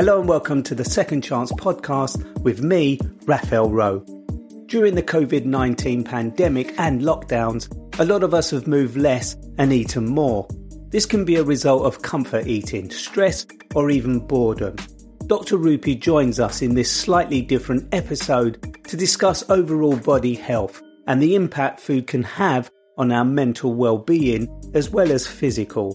Hello and welcome to the Second Chance podcast with me, Raphael Rowe. During the COVID 19 pandemic and lockdowns, a lot of us have moved less and eaten more. This can be a result of comfort eating, stress, or even boredom. Dr. Rupy joins us in this slightly different episode to discuss overall body health and the impact food can have on our mental well-being as well as physical.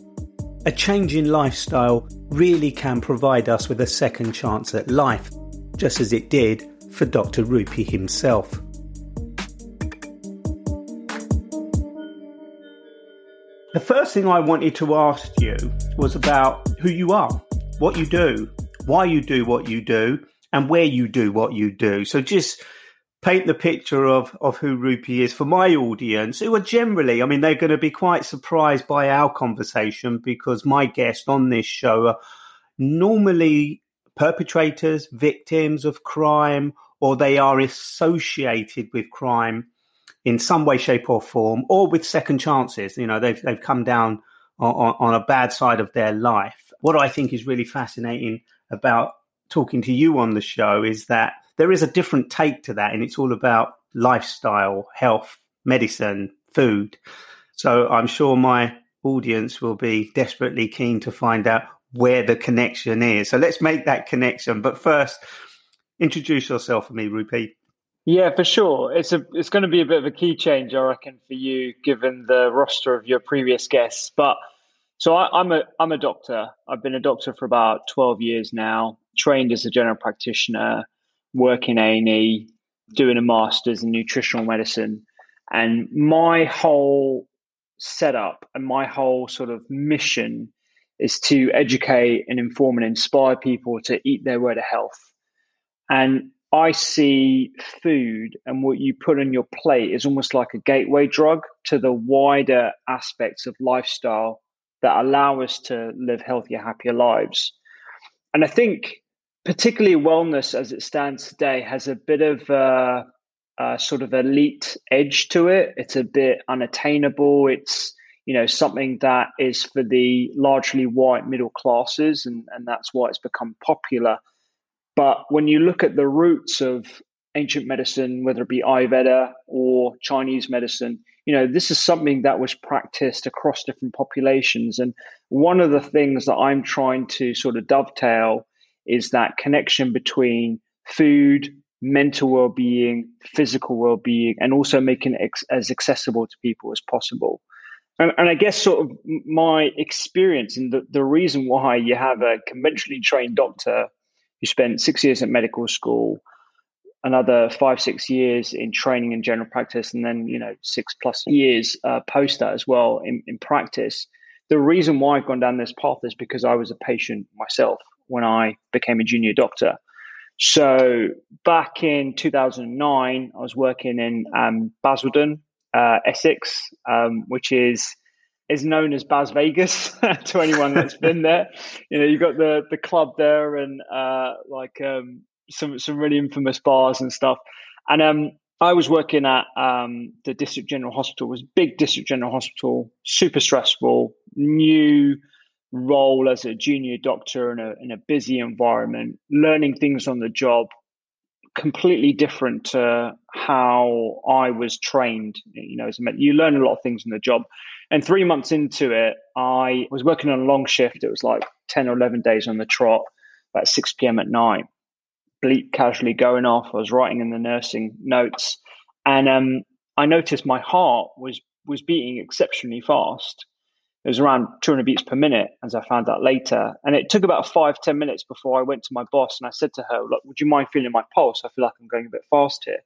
A change in lifestyle really can provide us with a second chance at life, just as it did for Dr. Rupy himself. The first thing I wanted to ask you was about who you are, what you do, why you do what you do, and where you do what you do. So just paint the picture of, of who Rupy is for my audience, who are generally, I mean, they're going to be quite surprised by our conversation because my guests on this show are normally perpetrators, victims of crime, or they are associated with crime in some way, shape, or form, or with second chances. You know, they've they've come down on, on a bad side of their life. What I think is really fascinating about talking to you on the show is that there is a different take to that, and it's all about lifestyle, health, medicine, food. So I'm sure my audience will be desperately keen to find out where the connection is. So let's make that connection. But first, introduce yourself for me, Rupy. Yeah, for sure. It's a it's going to be a bit of a key change, I reckon, for you, given the roster of your previous guests. But so I, I'm a I'm a doctor. I've been a doctor for about twelve years now. Trained as a general practitioner, working A and E, doing a master's in nutritional medicine, and my whole setup and my whole sort of mission is to educate and inform and inspire people to eat their way to health. And I see food and what you put on your plate is almost like a gateway drug to the wider aspects of lifestyle that allow us to live healthier, happier lives. And I think, particularly wellness as it stands today, has a bit of a, a sort of elite edge to it. It's a bit unattainable. It's you know something that is for the largely white middle classes, and, and that's why it's become popular. But when you look at the roots of ancient medicine, whether it be Ayurveda or Chinese medicine, you know, this is something that was practiced across different populations. And one of the things that I'm trying to sort of dovetail is that connection between food, mental well-being, physical well-being, and also making it as accessible to people as possible. And, and, I guess sort of my experience and the, the reason why you have a conventionally trained doctor who spent six years at medical school, another five, six years in training in general practice, and then, you know, six plus years uh, post that as well in, in practice. The reason why I've gone down this path is because I was a patient myself when I became a junior doctor. So back in 2009, I was working in um, Basildon, uh, Essex, um, which is is known as Bas Vegas to anyone that's been there. You know, you've got the the club there and uh, like um, some some really infamous bars and stuff. And um, I was working at um, the District General Hospital. It was big District General Hospital, super stressful, new role as a junior doctor in a in a busy environment, learning things on the job, completely different to how I was trained. You know, as a you learn a lot of things in the job. And three months into it, I was working on a long shift. It was like ten or eleven days on the trot, about six p.m. at night. Bleep casually going off. I was writing in the nursing notes, and um, I noticed my heart was was beating exceptionally fast it was around 200 beats per minute, as I found out later. And it took about five, 10 minutes before I went to my boss and I said to her, Look, would you mind feeling my pulse? I feel like I'm going a bit fast here.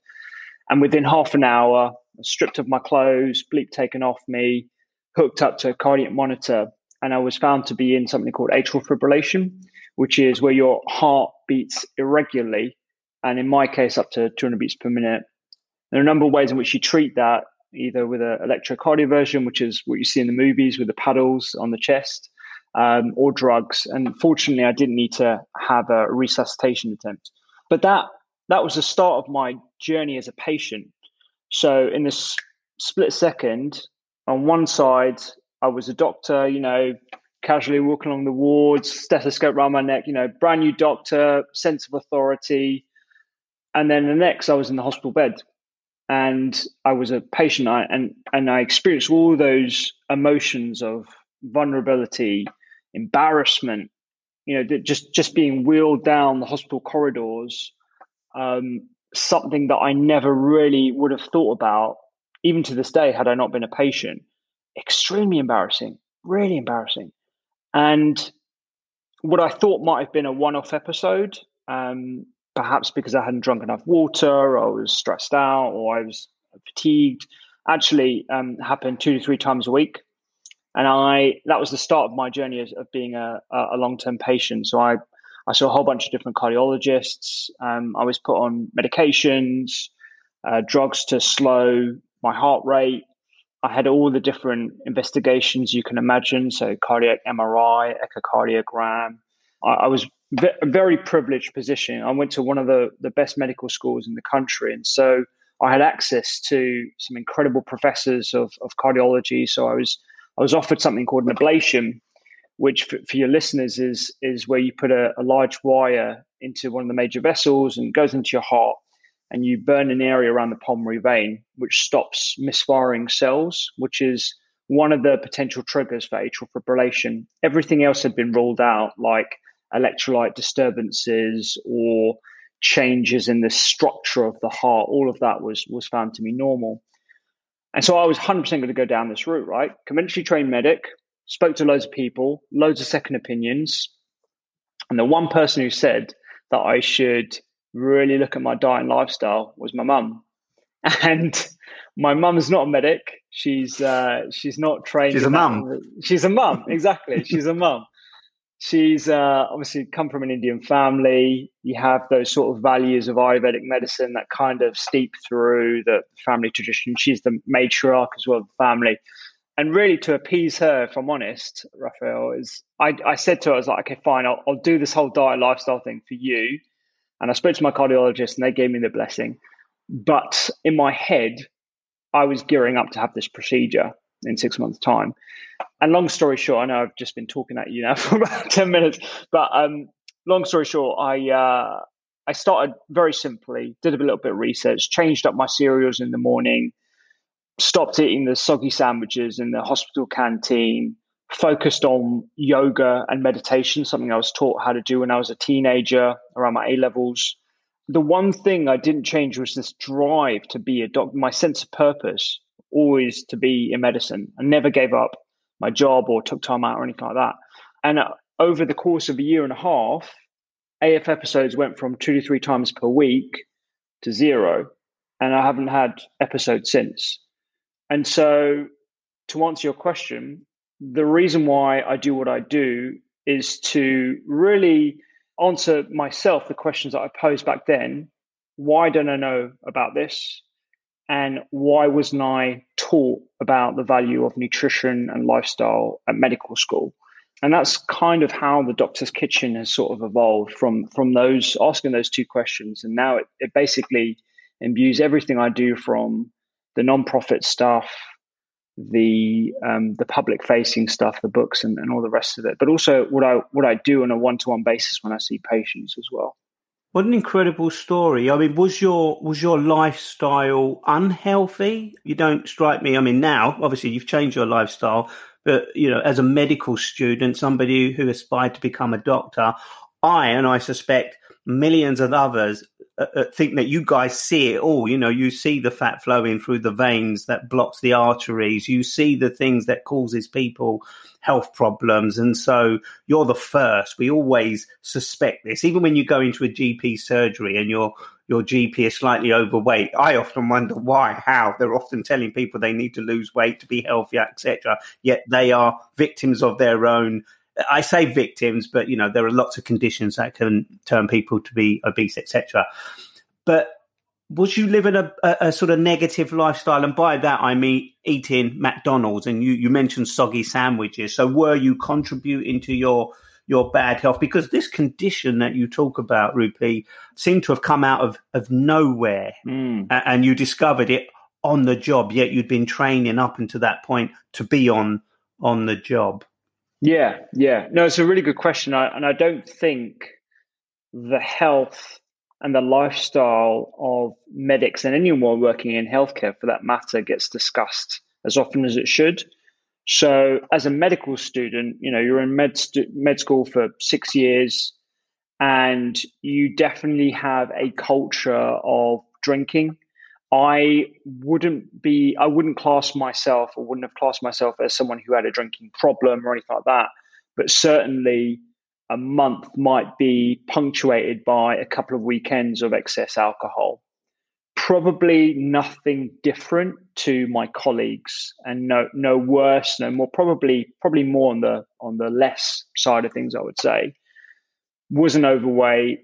And within half an hour, stripped of my clothes, bleep taken off me, hooked up to a cardiac monitor, and I was found to be in something called atrial fibrillation, which is where your heart beats irregularly, and in my case, up to 200 beats per minute. There are a number of ways in which you treat that either with an electrocardioversion, which is what you see in the movies with the paddles on the chest, um, or drugs. And fortunately, I didn't need to have a resuscitation attempt. But that that was the start of my journey as a patient. So in this split second, on one side, I was a doctor, you know, casually walking along the wards, stethoscope around my neck, you know, brand new doctor, sense of authority. And then the next, I was in the hospital bed and I was a patient, and and I experienced all those emotions of vulnerability, embarrassment, you know, just just being wheeled down the hospital corridors, um, something that I never really would have thought about, even to this day, had I not been a patient. Extremely embarrassing, really embarrassing, and what I thought might have been a one-off episode um, perhaps because I hadn't drunk enough water, or I was stressed out, or I was fatigued, actually um, happened two to three times a week. And I that was the start of my journey of, of being a, a long term patient. So I I saw a whole bunch of different cardiologists. Um, I was put on medications, uh, drugs to slow my heart rate. I had all the different investigations you can imagine. So cardiac MRI, echocardiogram. I, I was a very privileged position. I went to one of the, the best medical schools in the country. And so I had access to some incredible professors of, of cardiology. So I was I was offered something called an ablation, which for, for your listeners is is where you put a, a, large wire into one of the major vessels and goes into your heart, and you burn an area around the pulmonary vein, which stops misfiring cells, which is one of the potential triggers for atrial fibrillation. Everything else had been ruled out, like electrolyte disturbances or changes in the structure of the heart. All of that was was found to be normal. And so I was 100% going to go down this route, right? Conventionally trained medic, spoke to loads of people, loads of second opinions. And the one person who said that I should really look at my diet and lifestyle was my mum. And my mum is not a medic. She's uh, she's not trained. She's a mum. She's a mum, exactly. she's a mum she's uh, obviously come from an Indian family. You have those sort of values of Ayurvedic medicine that kind of steep through the family tradition. She's the matriarch as well of the family. And really, to appease her, if I'm honest, Raphael, is I, I said to her, I was like, okay, fine, I'll, I'll do this whole diet lifestyle thing for you. And I spoke to my cardiologist and they gave me the blessing. But in my head, I was gearing up to have this procedure in six months' time. And long story short, I know I've just been talking at you now for about ten minutes, but um, long story short, I uh, I started very simply, did a little bit of research, changed up my cereals in the morning, stopped eating the soggy sandwiches in the hospital canteen, focused on yoga and meditation, something I was taught how to do when I was a teenager around my A levels. The one thing I didn't change was this drive to be a doctor, my sense of purpose always to be in medicine. I never gave up my job or took time out or anything like that. And uh, over the course of a year and a half, AF episodes went from two to three times per week to zero. And I haven't had episodes since. And so, to answer your question, the reason why I do what I do is to really answer myself the questions that I posed back then. Why don't I know about this? And why wasn't I taught about the value of nutrition and lifestyle at medical school? And that's kind of how the doctor's kitchen has sort of evolved from from those asking those two questions. And now it, it basically imbues everything I do from the non-profit stuff, the um, the public facing stuff, the books and, and all the rest of it, but also what I what I do on a one to one basis when I see patients as well. What an incredible story! I mean, was your was your lifestyle unhealthy? You don't strike me. I mean, now obviously you've changed your lifestyle, but you know, as a medical student, somebody who aspired to become a doctor, I and I suspect millions of others uh, uh, think that you guys see it all. You know, you see the fat flowing through the veins that blocks the arteries. You see the things that causes people health problems, and so you're the first. We always suspect this, even when you go into a GP surgery and your your GP is slightly overweight. I often wonder why, how. They're often telling people they need to lose weight to be healthier, etc. Yet they are victims of their own I say victims, but you know there are lots of conditions that can turn people to be obese, etc. But was you living a, a, a, sort of negative lifestyle? And by that I mean eating McDonald's. And you, you mentioned soggy sandwiches. So were you contributing to your your bad health? Because this condition that you talk about, Rupy, seemed to have come out of, of nowhere, mm. and you discovered it on the job. Yet you'd been training up until that point to be on on the job. Yeah, yeah. No, it's a really good question. I, and I don't think the health and the lifestyle of medics and anyone working in healthcare for that matter gets discussed as often as it should. So, as a medical student, you know, you're in med, stu- med school for six years and you definitely have a culture of drinking I wouldn't be, I wouldn't class myself or wouldn't have classed myself as someone who had a drinking problem or anything like that. But certainly a month might be punctuated by a couple of weekends of excess alcohol. Probably nothing different to my colleagues, and no, no worse, no more. Probably, probably more on the on the less side of things. I would say wasn't overweight,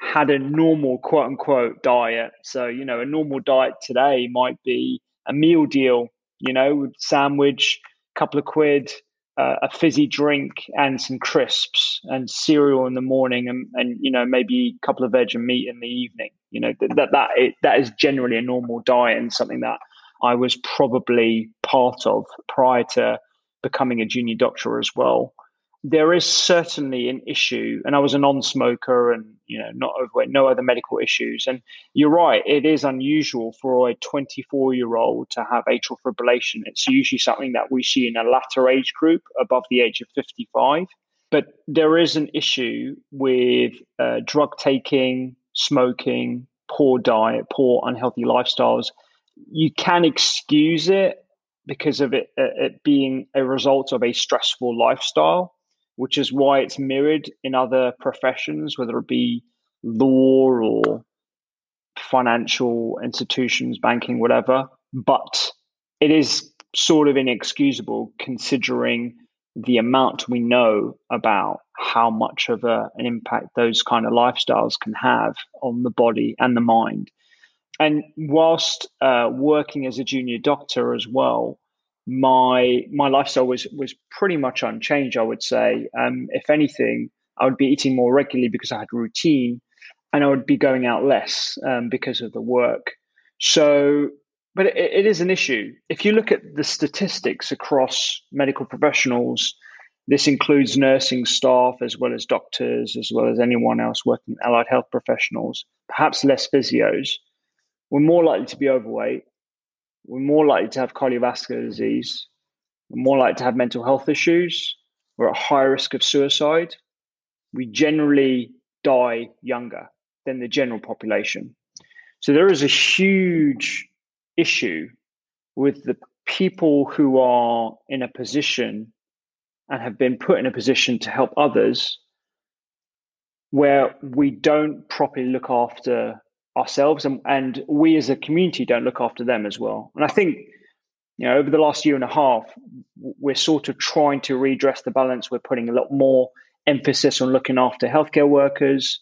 had a normal quote unquote diet. So, you know, a normal diet today might be a meal deal, you know, sandwich, couple of quid, uh, a fizzy drink and some crisps and cereal in the morning and, and you know maybe a couple of veg and meat in the evening you know that that, it, that is generally a normal diet and something that I was probably part of prior to becoming a junior doctor as well there is certainly an issue, and I was a non-smoker and you know not overweight, no other medical issues. And you're right, it is unusual for a 24-year-old to have atrial fibrillation. It's usually something that we see in a latter age group above the age of 55. But there is an issue with uh, drug taking, smoking, poor diet, poor unhealthy lifestyles. You can excuse it because of it, uh, it being a result of a stressful lifestyle which is why it's mirrored in other professions, whether it be law or financial institutions, banking, whatever. But it is sort of inexcusable considering the amount we know about how much of a, an impact those kind of lifestyles can have on the body and the mind. And whilst uh, working as a junior doctor as well, my my lifestyle was was pretty much unchanged. I would say, um, if anything, I would be eating more regularly because I had routine, and I would be going out less um, because of the work. So, but it, it is an issue. If you look at the statistics across medical professionals, this includes nursing staff as well as doctors, as well as anyone else working allied health professionals. Perhaps less physios. We're more likely to be overweight we're more likely to have cardiovascular disease, we're more likely to have mental health issues, we're at higher risk of suicide. We generally die younger than the general population. So there is a huge issue with the people who are in a position and have been put in a position to help others where we don't properly look after ourselves and, and we as a community don't look after them as well. And I think, you know, over the last year and a half, we're sort of trying to redress the balance. We're putting a lot more emphasis on looking after healthcare workers,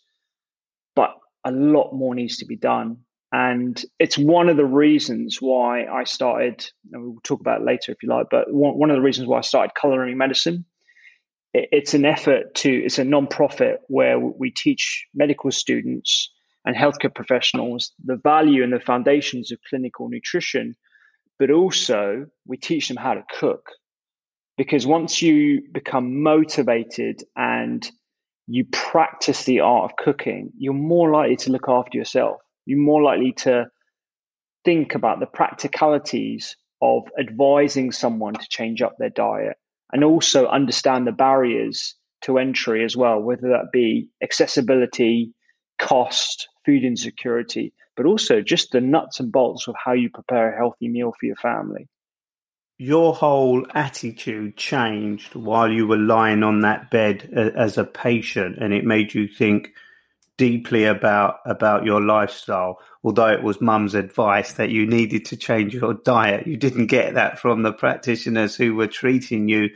but a lot more needs to be done. And it's one of the reasons why I started, and we'll talk about later if you like, but one, one of the reasons why I started culinary medicine. It, it's an effort to, it's a non-profit where we teach medical students and healthcare professionals the value and the foundations of clinical nutrition, but also we teach them how to cook. Because once you become motivated and you practice the art of cooking, you're more likely to look after yourself you're more likely to think about the practicalities of advising someone to change up their diet and also understand the barriers to entry as well, whether that be accessibility, cost, food insecurity, but also just the nuts and bolts of how you prepare a healthy meal for your family. Your whole attitude changed while you were lying on that bed as a patient, and it made you think deeply about about your lifestyle although it was mum's advice that you needed to change your diet you didn't get that from the practitioners who were treating you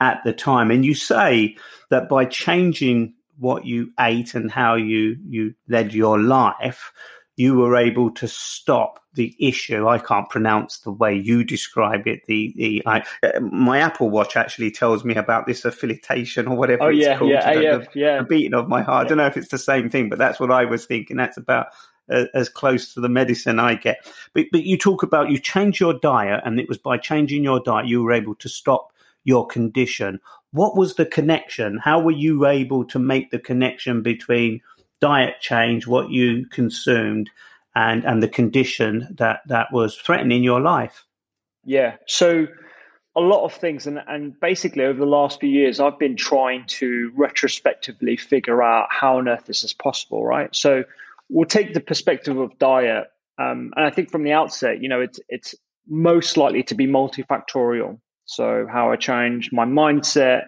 at the time and you say that by changing what you ate and how you you led your life you were able to stop the issue. I can't pronounce the way you describe it. The the I, my Apple Watch actually tells me about this affiliation or whatever oh, it's yeah, called. Yeah, the, AF, yeah, the beating of my heart. I don't know if it's the same thing, but that's what I was thinking. That's about uh, as close to the medicine I get. But but you talk about you change your diet, and it was by changing your diet you were able to stop your condition. What was the connection? How were you able to make the connection between diet change, what you consumed, and and the condition that that was threatening your life. Yeah. So a lot of things and and basically over the last few years I've been trying to retrospectively figure out how on earth this is possible, right? So we'll take the perspective of diet. Um, and I think from the outset, you know, it's it's most likely to be multifactorial. So how I change my mindset,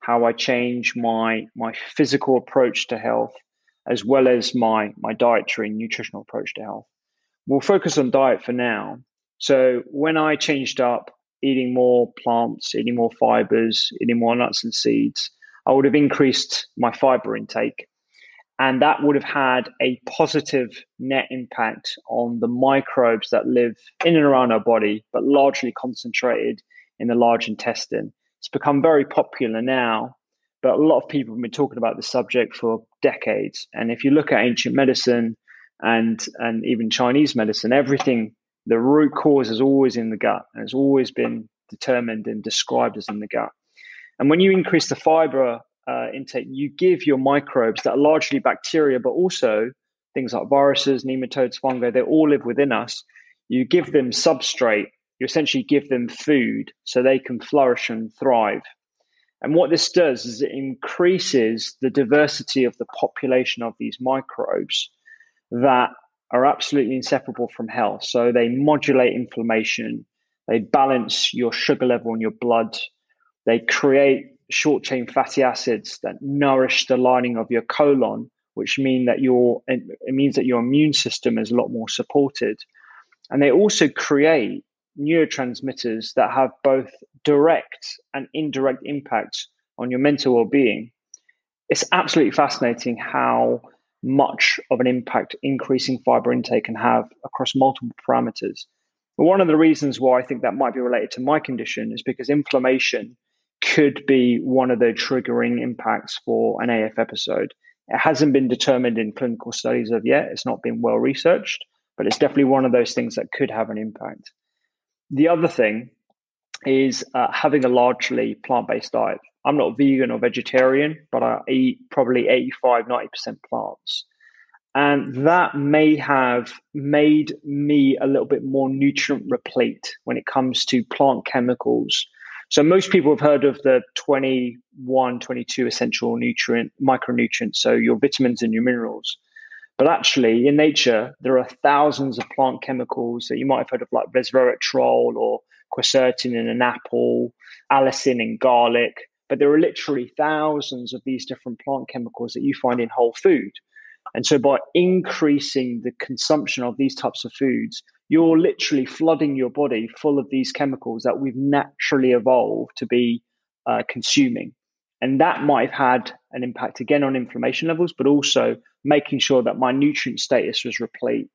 how I change my my physical approach to health, as well as my my dietary and nutritional approach to health. We'll focus on diet for now. So when I changed up eating more plants, eating more fibers, eating more nuts and seeds, I would have increased my fiber intake. And that would have had a positive net impact on the microbes that live in and around our body, but largely concentrated in the large intestine. It's become very popular now but a lot of people have been talking about the subject for decades. And if you look at ancient medicine and and even Chinese medicine, everything the root cause is always in the gut and it's always been determined and described as in the gut. And when you increase the fiber uh, intake, you give your microbes that are largely bacteria, but also things like viruses, nematodes, fungi, they all live within us. You give them substrate, you essentially give them food so they can flourish and thrive. And what this does is it increases the diversity of the population of these microbes that are absolutely inseparable from health. So they modulate inflammation, they balance your sugar level in your blood, they create short chain fatty acids that nourish the lining of your colon, which mean that your it means that your immune system is a lot more supported. And they also create neurotransmitters that have both direct and indirect impacts on your mental well-being it's absolutely fascinating how much of an impact increasing fiber intake can have across multiple parameters. But one of the reasons why i think that might be related to my condition is because inflammation could be one of the triggering impacts for an af episode. It hasn't been determined in clinical studies of yet. It's not been well researched but it's definitely one of those things that could have an impact the other thing is uh, having a largely plant based diet. I'm not vegan or vegetarian, but I eat probably 85, 90% plants. And that may have made me a little bit more nutrient replete when it comes to plant chemicals. So, most people have heard of the 21, 22 essential nutrient micronutrients, so your vitamins and your minerals. But actually, in nature, there are thousands of plant chemicals that you might have heard of, like resveratrol or quercetin in an apple, allicin in garlic. But there are literally thousands of these different plant chemicals that you find in whole food. And so, by increasing the consumption of these types of foods, you're literally flooding your body full of these chemicals that we've naturally evolved to be uh, consuming. And that might have had an impact again on inflammation levels, but also making sure that my nutrient status was replete.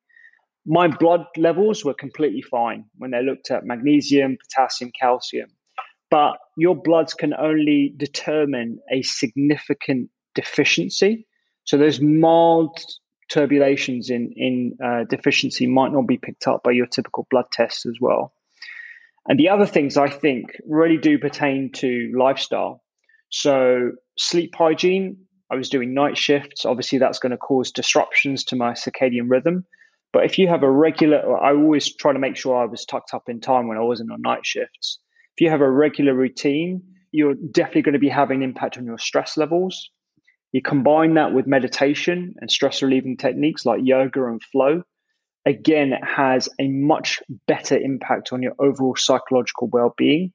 My blood levels were completely fine when they looked at magnesium, potassium, calcium. But your bloods can only determine a significant deficiency. So those mild turbulations in in uh, deficiency might not be picked up by your typical blood tests as well. And the other things I think really do pertain to lifestyle. So sleep hygiene. I was doing night shifts. Obviously, that's going to cause disruptions to my circadian rhythm. But if you have a regular, I always try to make sure I was tucked up in time when I wasn't on night shifts. If you have a regular routine, you're definitely going to be having an impact on your stress levels. You combine that with meditation and stress relieving techniques like yoga and flow. Again, it has a much better impact on your overall psychological well being.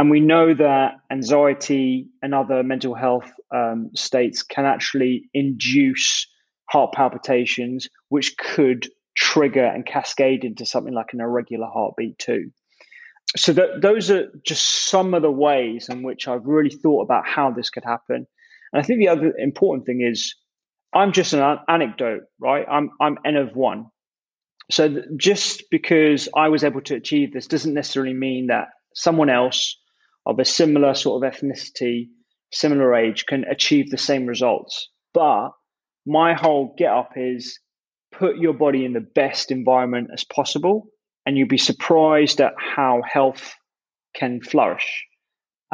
And we know that anxiety and other mental health um, states can actually induce heart palpitations, which could trigger and cascade into something like an irregular heartbeat, too. So, th- those are just some of the ways in which I've really thought about how this could happen. And I think the other important thing is I'm just an anecdote, right? I'm I'm n of one. So just because I was able to achieve this doesn't necessarily mean that someone else of a similar sort of ethnicity, similar age can achieve the same results. But my whole get up is put your body in the best environment as possible and you'll be surprised at how health can flourish.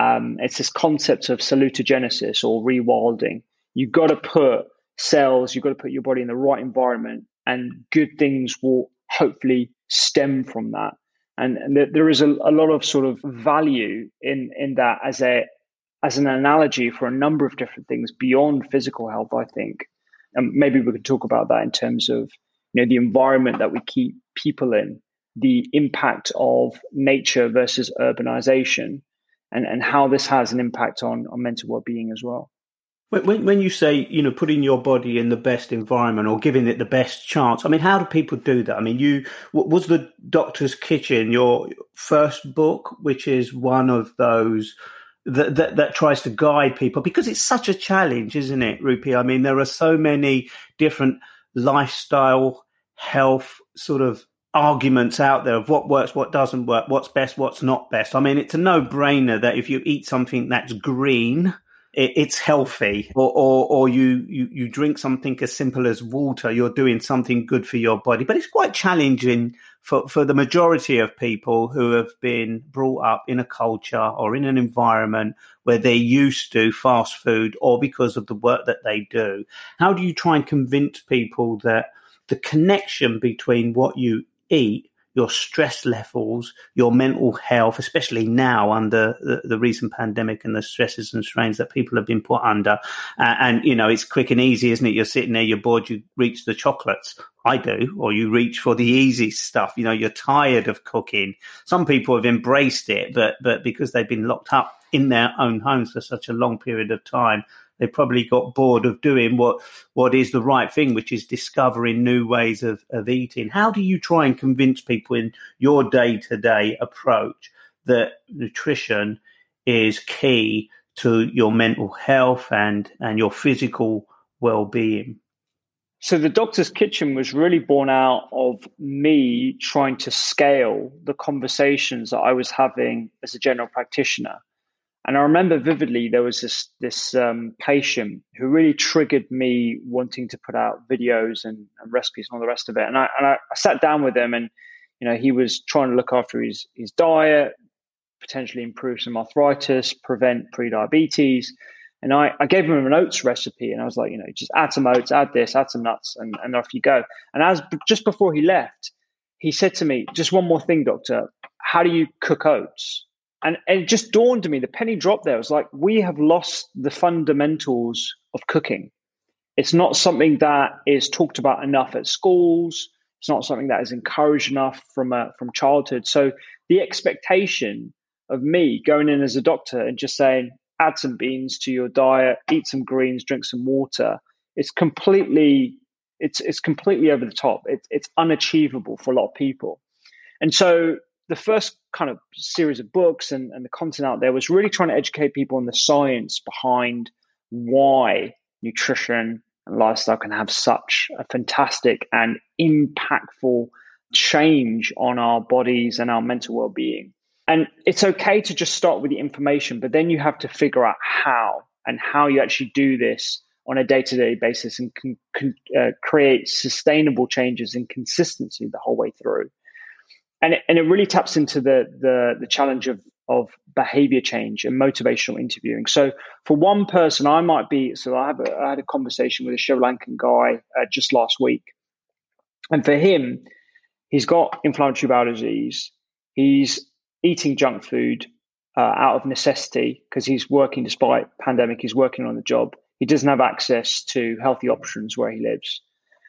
Um, it's this concept of salutogenesis or rewilding. You've got to put cells, you've got to put your body in the right environment, and good things will hopefully stem from that. And, and there is a, a lot of sort of value in in that as a as an analogy for a number of different things beyond physical health. I think, and maybe we could talk about that in terms of you know the environment that we keep people in, the impact of nature versus urbanization, and, and how this has an impact on, on mental well-being as well. When, when you say, you know, putting your body in the best environment or giving it the best chance, I mean, how do people do that? I mean, you, was the Doctor's Kitchen your first book, which is one of those that, that, that tries to guide people because it's such a challenge, isn't it, Rupy? I mean, there are so many different lifestyle, health sort of arguments out there of what works, what doesn't work, what's best, what's not best. I mean, it's a no brainer that if you eat something that's green, it's healthy, or, or, or you, you, you drink something as simple as water, you're doing something good for your body. But it's quite challenging for, for the majority of people who have been brought up in a culture or in an environment where they're used to fast food or because of the work that they do. How do you try and convince people that the connection between what you eat, your stress levels, your mental health, especially now under the, the, recent pandemic and the stresses and strains that people have been put under. Uh, and, you know, it's quick and easy, isn't it? You're sitting there, you're bored, you reach the chocolates. I do, or you reach for the easy stuff. You know, you're tired of cooking. Some people have embraced it, but, but because they've been locked up in their own homes for such a long period of time, they probably got bored of doing what what is the right thing, which is discovering new ways of, of eating. How do you try and convince people in your day to day approach that nutrition is key to your mental health and and your physical well being? So the doctor's kitchen was really born out of me trying to scale the conversations that I was having as a general practitioner. And I remember vividly there was this this um, patient who really triggered me wanting to put out videos and, and, recipes and all the rest of it. And I and I, I sat down with him, and you know he was trying to look after his his diet, potentially improve some arthritis, prevent pre-diabetes. And I, I gave him an oats recipe, and I was like, you know, just add some oats, add this, add some nuts, and, and off you go. And as just before he left, he said to me, "Just one more thing, doctor. How do you cook oats?" And, and it just dawned on me the penny dropped there. It was like we have lost the fundamentals of cooking. It's not something that is talked about enough at schools. It's not something that is encouraged enough from uh, from childhood. So the expectation of me going in as a doctor and just saying add some beans to your diet, eat some greens, drink some water, it's completely it's it's completely over the top. It's it's unachievable for a lot of people. And so the first kind of series of books and, and the content out there was really trying to educate people on the science behind why nutrition and lifestyle can have such a fantastic and impactful change on our bodies and our mental well-being. And it's okay to just start with the information but then you have to figure out how and how you actually do this on a day-to-day basis and can, can uh, create sustainable changes and consistency the whole way through and it, and it really taps into the the, the challenge of of behavior change and motivational interviewing. So for one person, I might be, so I, have a, I had a conversation with a Sri Lankan guy uh, just last week. And for him, he's got inflammatory bowel disease. He's eating junk food uh, out of necessity because he's working despite pandemic. He's working on the job. He doesn't have access to healthy options where he lives.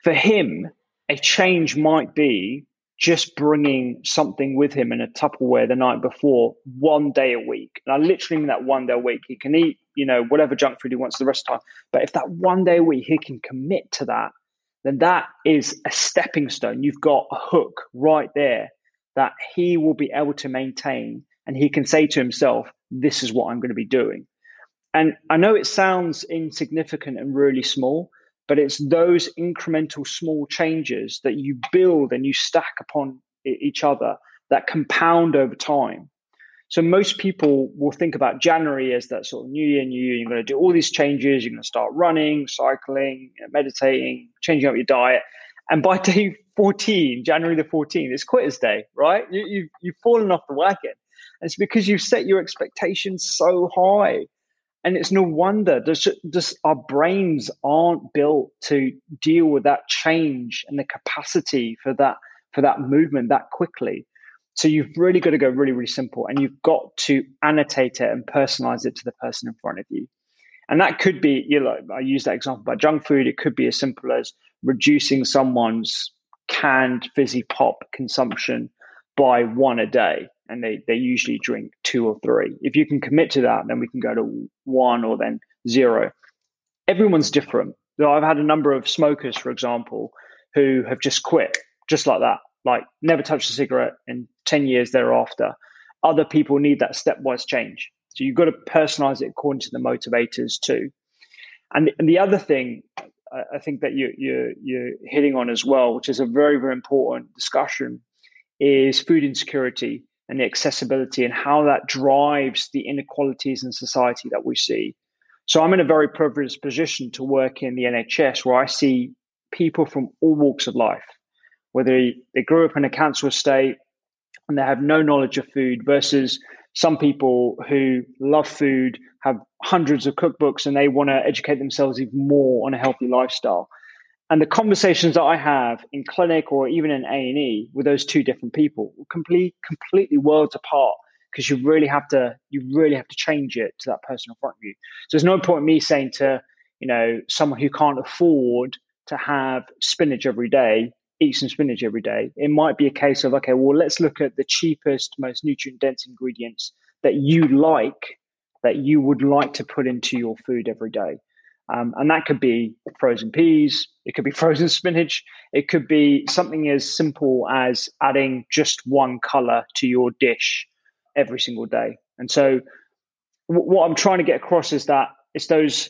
For him, a change might be just bringing something with him in a Tupperware the night before, one day a week. And I literally mean that one day a week. He can eat, you know, whatever junk food he wants the rest of the time. But if that one day a week he can commit to that, then that is a stepping stone. You've got a hook right there that he will be able to maintain. And he can say to himself, this is what I'm going to be doing. And I know it sounds insignificant and really small, but it's those incremental small changes that you build and you stack upon each other that compound over time. So most people will think about January as that sort of new year, new year. You're going to do all these changes. You're going to start running, cycling, meditating, changing up your diet. And by day 14, January the 14th, it's quitter's day, right? You, you, you've fallen off the wagon. And it's because you've set your expectations so high and it's no wonder. Just, just our brains aren't built to deal with that change and the capacity for that for that movement that quickly. So you've really got to go really really simple and you've got to annotate it and personalize it to the person in front of you. And that could be you know i use that example by junk food. It could be as simple as reducing someone's canned fizzy pop consumption by one a day and they, they usually drink two or three. If you can commit to that, then we can go to one or then zero. Everyone's different. So I've had a number of smokers, for example, who have just quit just like that, like never touched a cigarette in 10 years thereafter. Other people need that stepwise change. So you've got to personalize it according to the motivators too. And, and the other thing I think that you, you, you're hitting on as well, which is a very, very important discussion, is food insecurity and the accessibility and how that drives the inequalities in society that we see. So I'm in a very privileged position to work in the NHS where I see people from all walks of life, whether they grew up in a cancer estate and they have no knowledge of food versus some people who love food, have hundreds of cookbooks, and they want to educate themselves even more on a healthy lifestyle and the conversations that I have in clinic or even in A and E with those two different people, complete completely worlds apart because you really have to you really have to change it to that person in front of you. So there's no point in me saying to you know someone who can't afford to have spinach every day, eat some spinach every day. It might be a case of okay, well let's look at the cheapest, most nutrient dense ingredients that you like that you would like to put into your food every day. Um, and that could be frozen peas, it could be frozen spinach, it could be something as simple as adding just one color to your dish every single day. And so, w- what I'm trying to get across is that it's those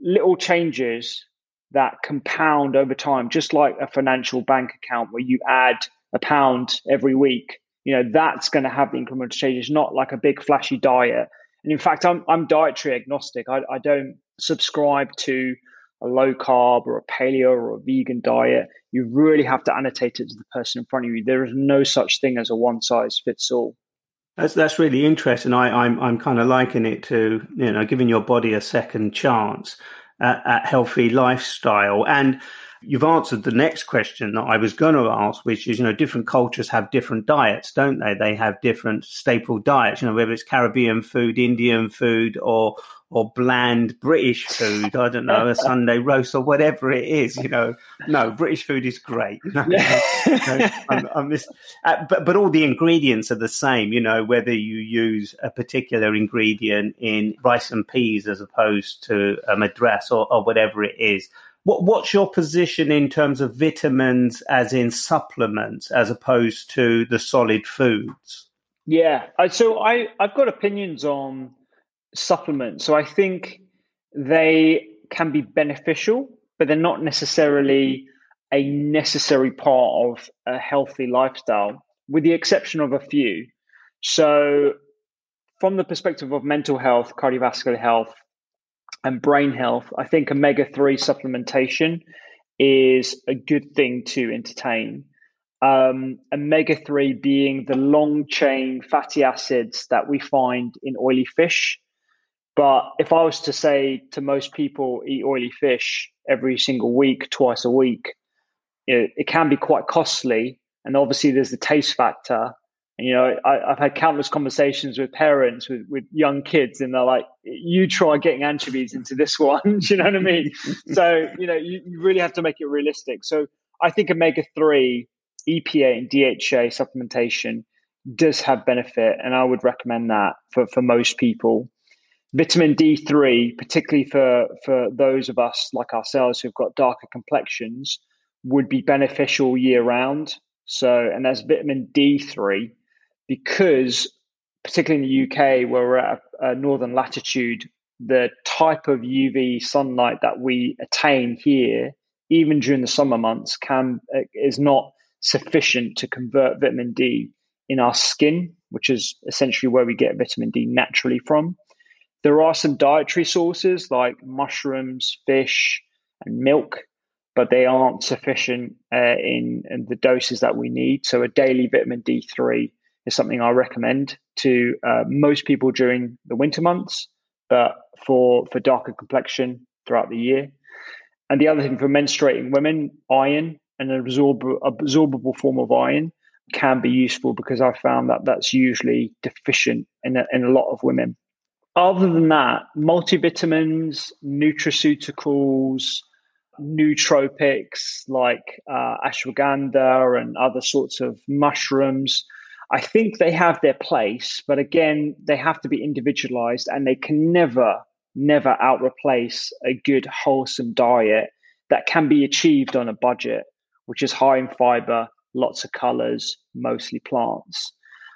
little changes that compound over time, just like a financial bank account where you add a pound every week. You know, that's going to have the incremental changes, not like a big flashy diet. And in fact, I'm, I'm dietary agnostic. I, I don't subscribe to a low carb or a paleo or a vegan diet, you really have to annotate it to the person in front of you. There is no such thing as a one size fits all. That's that's really interesting. I, I'm I'm kind of liking it to you know giving your body a second chance at, at healthy lifestyle and You've answered the next question that I was going to ask, which is, you know, different cultures have different diets, don't they? They have different staple diets, you know, whether it's Caribbean food, Indian food, or or bland British food. I don't know, a Sunday roast or whatever it is. You know, no, British food is great. No, no, I'm, I'm just, uh, but but all the ingredients are the same. You know, whether you use a particular ingredient in rice and peas as opposed to a madras or, or whatever it is. What, what's your position in terms of vitamins, as in supplements, as opposed to the solid foods? Yeah, so I I've got opinions on supplements. So I think they can be beneficial, but they're not necessarily a necessary part of a healthy lifestyle, with the exception of a few. So, from the perspective of mental health, cardiovascular health, and brain health, I think omega 3 supplementation is a good thing to entertain. Um, omega 3 being the long chain fatty acids that we find in oily fish. But if I was to say to most people, eat oily fish every single week, twice a week, it, it can be quite costly. And obviously, there's the taste factor. And, you know, I, have had countless conversations with parents with, with young kids, and they're like, you try getting anchovies into this one. You know what I mean? so, you know, you, you really have to make it realistic. So, I think omega 3, EPA, and DHA supplementation does have benefit. And I would recommend that for, for most people. Vitamin D3, particularly for, for those of us like ourselves who've got darker complexions, would be beneficial year round. So, and that's vitamin D3 because, particularly in the UK, where we're at a, a northern latitude, the type of UV sunlight that we attain here, even during the summer months, can uh, is not sufficient to convert vitamin D in our skin, which is essentially where we get vitamin D naturally from. There are some dietary sources like mushrooms, fish, and milk but they aren't sufficient uh, in, in, the doses that we need. So a daily vitamin D3 is something I recommend to uh, most people during the winter months, but for for darker complexion throughout the year. And the other thing for menstruating women, iron an absorb- absorbable form of iron can be useful because I found that that's usually deficient in a, in a lot of women. Other than that, multivitamins, nutraceuticals, nootropics like uh, ashwagandha and other sorts of mushrooms. I think they have their place, but again, they have to be individualized and they can never, never out replace a good, wholesome diet that can be achieved on a budget, which is high in fiber, lots of colors, mostly plants.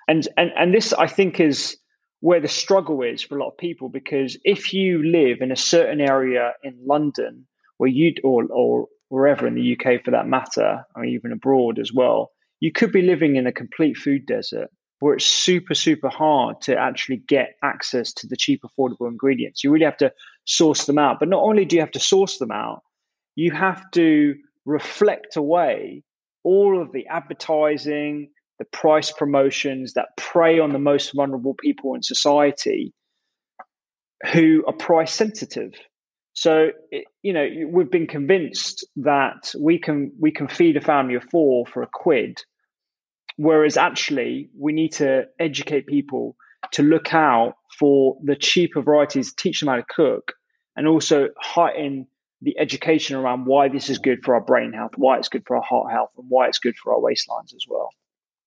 And, and, and this, I think, is where the struggle is for a lot of people because if you live in a certain area in London where you or or wherever in the UK for that matter, or even abroad as well, you could be living in a complete food desert where it's super super hard to actually get access to the cheap affordable ingredients. You really have to source them out. But not only do you have to source them out, you have to reflect away all of the advertising, the price promotions that prey on the most vulnerable people in society who are price sensitive so you know we've been convinced that we can we can feed a family of four for a quid, whereas actually we need to educate people to look out for the cheaper varieties, teach them how to cook, and also heighten the education around why this is good for our brain health, why it's good for our heart health, and why it's good for our waistlines as well.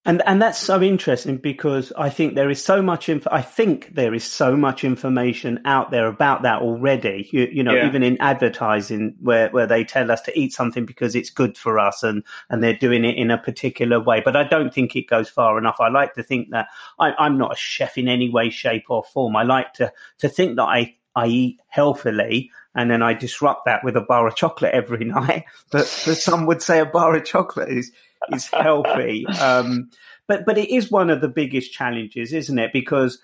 And and that's so interesting because I think there is so much. Inf- I think there is so much information out there about that already. You, you know, yeah. even in advertising, where where they tell us to eat something because it's good for us, and and they're doing it in a particular way. But I don't think it goes far enough. I like to think that I, I'm not a chef in any way, shape, or form. I like to to think that I I eat healthily and then I disrupt that with a bar of chocolate every night. But, but some would say a bar of chocolate is is healthy. Um, but but it is one of the biggest challenges, isn't it? Because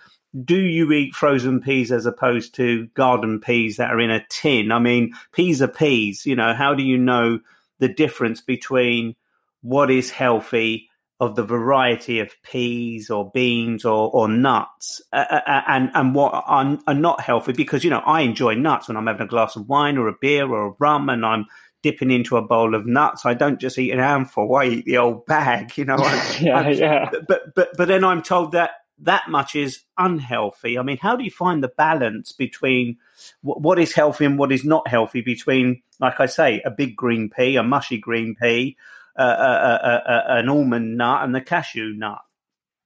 do you eat frozen peas as opposed to garden peas that are in a tin? I mean, peas are peas. You know, how do you know the difference between what is healthy of the variety of peas or beans or, or nuts uh, uh, uh and and what are, are, not healthy because you know I enjoy nuts when I'm having a glass of wine or a beer or a rum and I'm dipping into a bowl of nuts. I don't just eat an handful. I eat the old bag, you know. I, yeah, I, yeah. But but but then I'm told that that much is unhealthy. I mean, how do you find the balance between what is healthy and what is not healthy? Between, like I say, a big green pea, a mushy green pea, uh, uh, uh, an almond nut, and the cashew nut.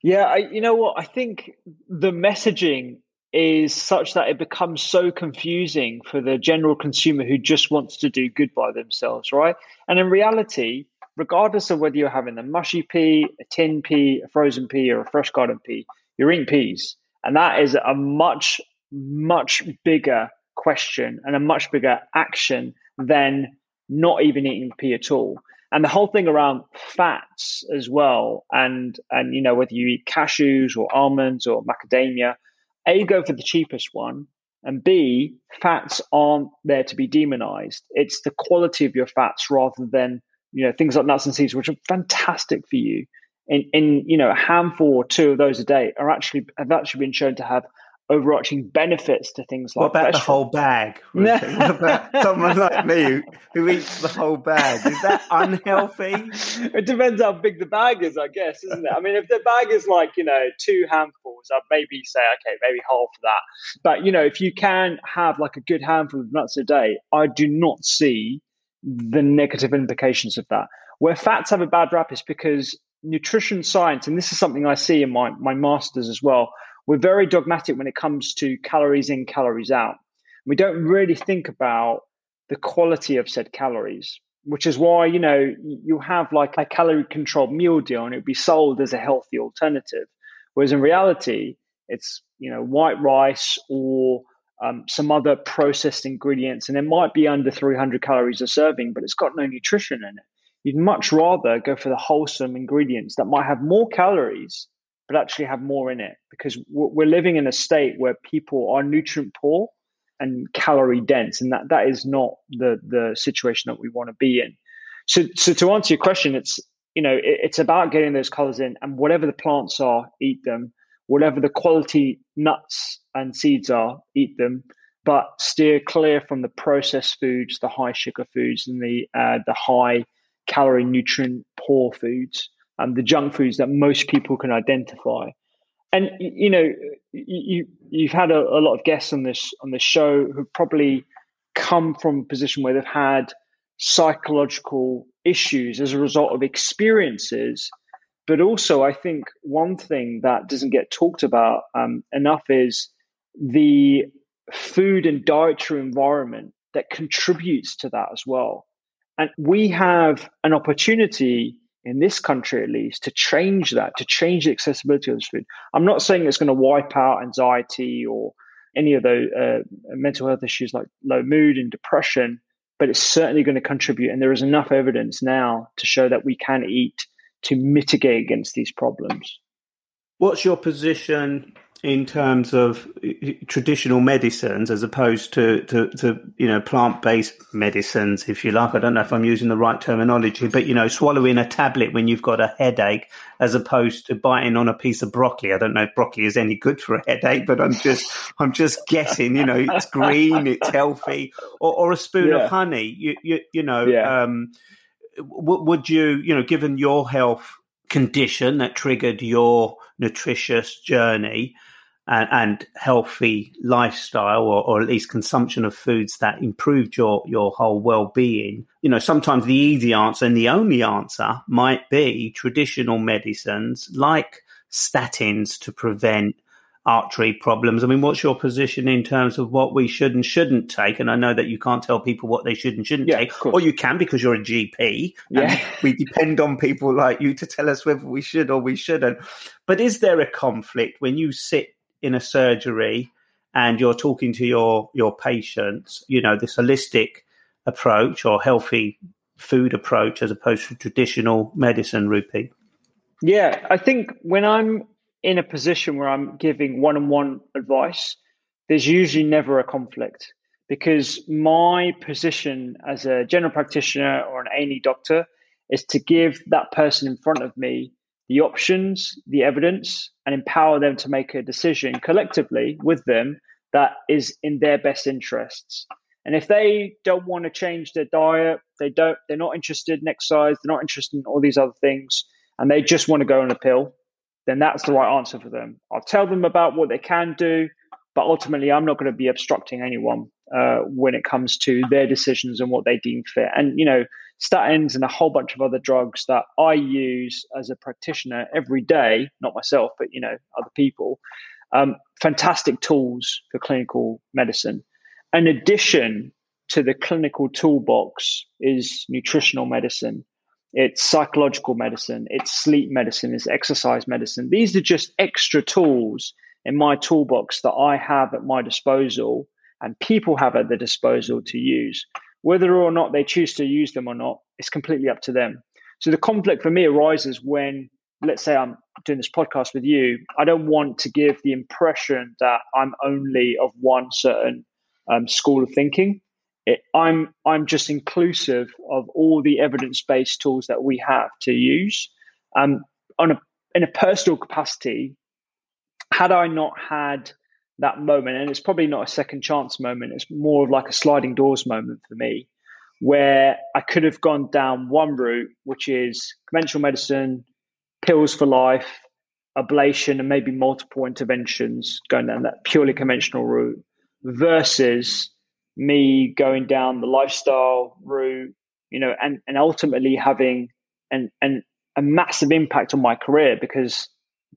Yeah, I, you know what? I think the messaging is such that it becomes so confusing for the general consumer who just wants to do good by themselves, right? And in reality, regardless of whether you're having a mushy pea, a tin pea, a frozen pea, or a fresh garden pea, you're eating peas. And that is a much, much bigger question and a much bigger action than not even eating pea at all. And the whole thing around fats as well, and and you know whether you eat cashews or almonds or macadamia, a go for the cheapest one, and b fats aren't there to be demonized. It's the quality of your fats rather than you know things like nuts and seeds, which are fantastic for you. In in you know a handful or two of those a day are actually have actually been shown to have overarching benefits to things like what about the whole bag what about someone like me who, who eats the whole bag? Is that unhealthy? It depends how big the bag is i guess isn't it? I mean if the bag is like you know two handfuls i'd maybe say okay maybe half of that. But you know if you can have like a good handful of nuts a day i do not see the negative implications of that. Where fats have a bad rap is because nutrition science and this is something i see in my, my masters as well we're very dogmatic when it comes to calories in, calories out. We don't really think about the quality of said calories, which is why, you know, you have like a calorie controlled meal deal and it would be sold as a healthy alternative. Whereas in reality, it's, you know, white rice or um, some other processed ingredients, and it might be under 300 calories a serving, but it's got no nutrition in it. You'd much rather go for the wholesome ingredients that might have more calories but actually have more in it because we're living in a state where people are nutrient poor and calorie dense and that that is not the the situation that we want to be in. So so to answer your question it's you know it, it's about getting those colors in and whatever the plants are eat them. Whatever the quality nuts and seeds are eat them. But steer clear from the processed foods the high sugar foods and the uh, the high calorie nutrient poor foods um, the junk foods that most people can identify. And you know, you you've had a, a lot of guests on this on this show who probably come from a position where they've had psychological issues as a result of experiences. But also, I think one thing that doesn't get talked about um, enough is the food and dietary environment that contributes to that as well. And we have an opportunity in this country at least to change that to change the accessibility of this food. I'm not saying it's going to wipe out anxiety or any of the uh, mental health issues like low mood and depression but it's certainly going to contribute and there is enough evidence now to show that we can eat to mitigate against these problems. What's your position in terms of traditional medicines as opposed to, to, to you know plant based medicines, if you like. I don't know if I'm using the right terminology, but you know, swallowing a tablet when you've got a headache as opposed to biting on a piece of broccoli. I don't know if broccoli is any good for a headache, but I'm just I'm just guessing. You know, it's green, it's healthy, or, or a spoon yeah. of honey. You you, you know, yeah. um, would you you know, given your health condition that triggered your nutritious journey and, and healthy lifestyle or, or, at least consumption of foods that improved your, your whole well-being. You know sometimes the easy answer and the only answer might be traditional medicines like statins to prevent artery problems. I mean, what's your position in terms of what we should and shouldn't take? And I know that you can't tell people what they should and shouldn't yeah, take, or you can because you're a GP. Yeah. we depend on people like you to tell us whether we should or we shouldn't. But is there a conflict when you sit in a surgery and you're talking to your your patients? You know, this holistic approach or healthy food approach as opposed to traditional medicine, Rupy. Yeah, I think when I'm in a position where I'm giving one on one advice, there's usually never a conflict because my position as a general practitioner or an A&E doctor is to give that person in front of me the options, the evidence, and empower them to make a decision collectively with them that is in their best interests. And if they don't want to change their diet, they don't, they're not interested in exercise, they're not interested in all these other things, and they just want to go on a pill, then that's the right answer for them. I'll tell them about what they can do, but ultimately, I'm not going to be obstructing anyone uh, when it comes to their decisions and what they deem fit. And you know, statins and a whole bunch of other drugs that I use as a practitioner every day, not myself, but you know, other people. Um, fantastic tools for clinical medicine. In addition to the clinical toolbox is nutritional medicine it's psychological medicine, it's sleep medicine, it's exercise medicine. These are just extra tools in my toolbox that I have at my disposal and people have at their disposal to use. Whether or not they choose to use them or not, it's completely up to them. So the conflict for me arises when, let's say, I'm doing this podcast with you. I don't want to give the impression that I'm only of one certain um, school of thinking. It, I'm I'm just inclusive of all the evidence based tools that we have to use. Um, on a in a personal capacity, had I not had that moment, and it's probably not a second chance moment, it's more of like a sliding doors moment for me, where I could have gone down one route, which is conventional medicine, pills for life, ablation, and maybe multiple interventions, going down that purely conventional route, versus me going down the lifestyle route, you know, and, and ultimately having an, an, a massive impact on my career because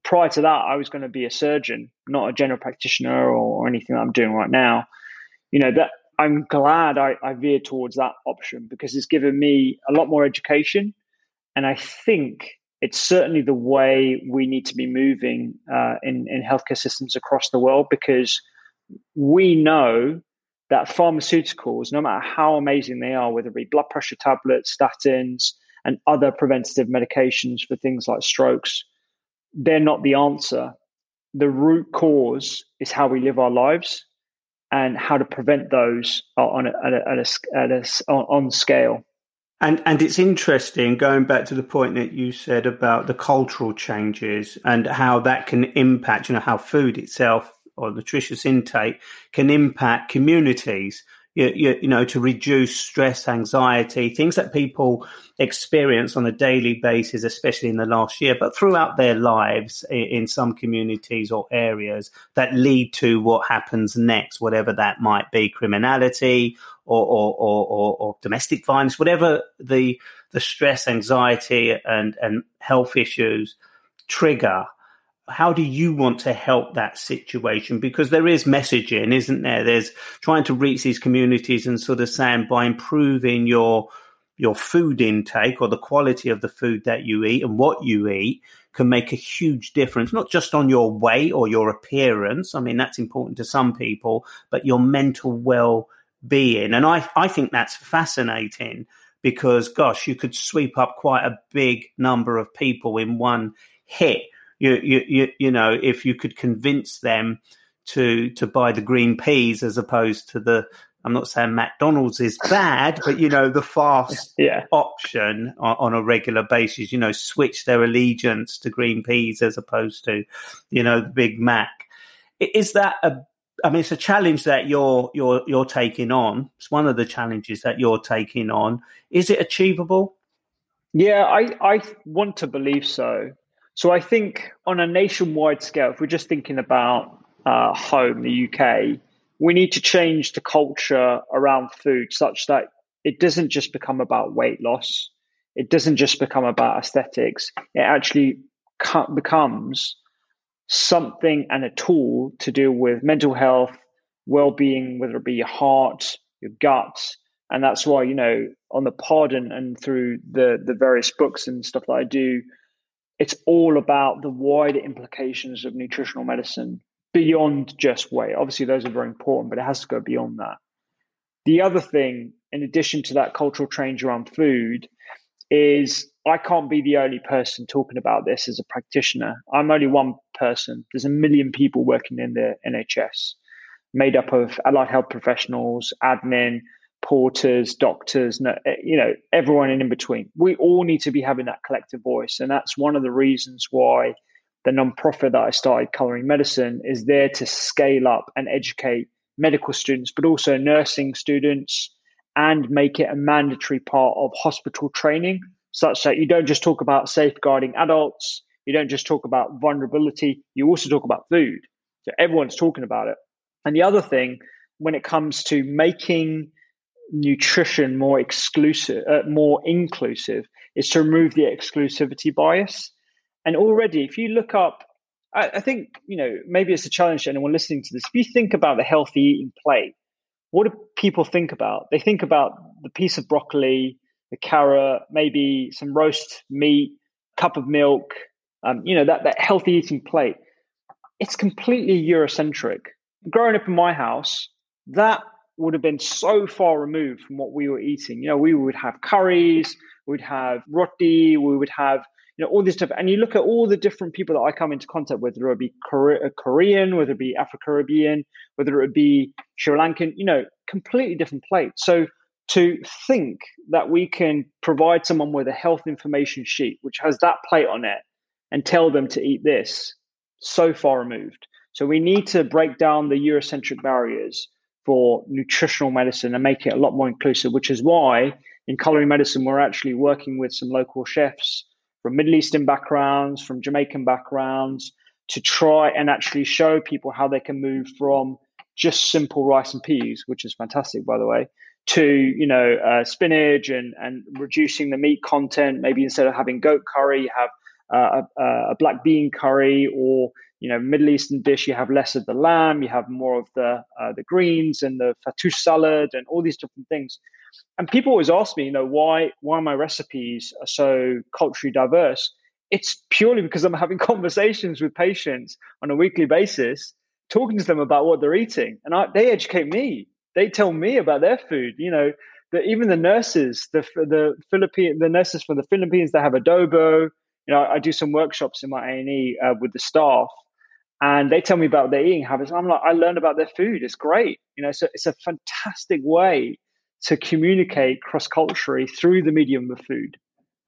prior to that, I was going to be a surgeon, not a general practitioner or, or anything that I'm doing right now. You know, that I'm glad I, I veered towards that option because it's given me a lot more education. And I think it's certainly the way we need to be moving uh, in, in healthcare systems across the world because we know that pharmaceuticals, no matter how amazing they are, whether it be blood pressure tablets, statins, and other preventative medications for things like strokes, they're not the answer. The root cause is how we live our lives and how to prevent those on a, at a, at a, on scale. And and it's interesting going back to the point that you said about the cultural changes and how that can impact, you know, how food itself or nutritious intake can impact communities. You, you, you, know, to reduce stress, anxiety, things that people experience on a daily basis, especially in the last year, but throughout their lives in, in some communities or areas that lead to what happens next, whatever that might be, criminality or, or, or, or domestic violence, whatever the, the stress, anxiety and, and health issues trigger how do you want to help that situation? Because there is messaging, isn't there? There's trying to reach these communities and sort of saying by improving your your food intake or the quality of the food that you eat and what you eat can make a huge difference, not just on your weight or your appearance. I mean, that's important to some people, but your mental well being. And I, I think that's fascinating because, gosh, you could sweep up quite a big number of people in one hit you, you, you, you know, if you could convince them to to buy the green peas as opposed to the I'm not saying McDonald's is bad, but you know the fast yeah. option on, on, a regular basis. You know, switch their allegiance to green peas as opposed to, you know, the Big Mac. Is that a? I mean, it's a challenge that you're you're you're taking on. It's one of the challenges that you're taking on. Is it achievable? Yeah, I I want to believe so. So I think on a nationwide scale, if we're just thinking about uh, home, the UK, we need to change the culture around food such that it doesn't just become about weight loss. It doesn't just become about aesthetics. It actually becomes something and a tool to deal with mental health, well-being, whether it be your heart, your gut, and that's why you know on the pod and, and through the the various books and stuff that I do, it's all about the wider implications of nutritional medicine beyond just weight. Obviously, those are very important, but it has to go beyond that. The other thing, in addition to that cultural change around food, is I can't be the only person talking about this as a practitioner. I'm only one person. There's a million people working in the NHS, made up of allied health professionals, admin, porters, doctors, eh, you know, everyone in between. We all need to be having that collective voice. And that's one of the reasons why the nonprofit that I started, Culinary Medicine, is there to scale up and educate medical students, but also nursing students and make it a mandatory part of hospital training, such that you don't just talk about safeguarding adults, you don't just talk about vulnerability, you also talk about food. So everyone's talking about it. And the other thing, when it comes to making nutrition more exclusive, uh, more inclusive, is to remove the exclusivity bias. And already, if you look up, I, I, think you know maybe it's a challenge to anyone listening to this. If you think about the healthy eating plate, what do people think about? They think about the piece of broccoli, the carrot, maybe some roast meat, cup of milk, um, you know, that, that healthy eating plate. It's completely Eurocentric. Growing up in my house, that would have been so far removed from what we were eating. You know, we would have curries, we'd have roti, we would have you know all this stuff. And you look at all the different people that I come into contact with, whether it be uh, Korean, whether it be Afro Caribbean, whether it would be Sri Lankan, you know, completely different plates. So to think that we can provide someone with a health information sheet which has that plate on it and tell them to eat this, so far removed. So we need to break down the Eurocentric barriers for nutritional medicine and make it a lot more inclusive, which is why in culinary medicine, we're actually working with some local chefs from Middle Eastern backgrounds, from Jamaican backgrounds, to try and actually show people how they can move from just simple rice and peas, which is fantastic, by the way, to you know uh, spinach and and reducing the meat content. Maybe instead of having goat curry, you have uh, a, a, black bean curry, or you know Middle Eastern dish, you have less of the lamb, you have more of the uh, the greens and the fattoush salad and all these different things. And people always ask me, you know, why why my recipes are so culturally diverse. It's purely because I'm having conversations with patients on a weekly basis, talking to them about what they're eating, and I, they educate me. They tell me about their food. You know, that even the nurses, the the Philippine, the nurses from the Philippines, they have adobo. You know, I do some workshops in my A and E uh, with the staff, and they tell me about their eating habits. I'm like, I learned about their food. It's great. You know, so it's a fantastic way to communicate cross culturally through the medium of food.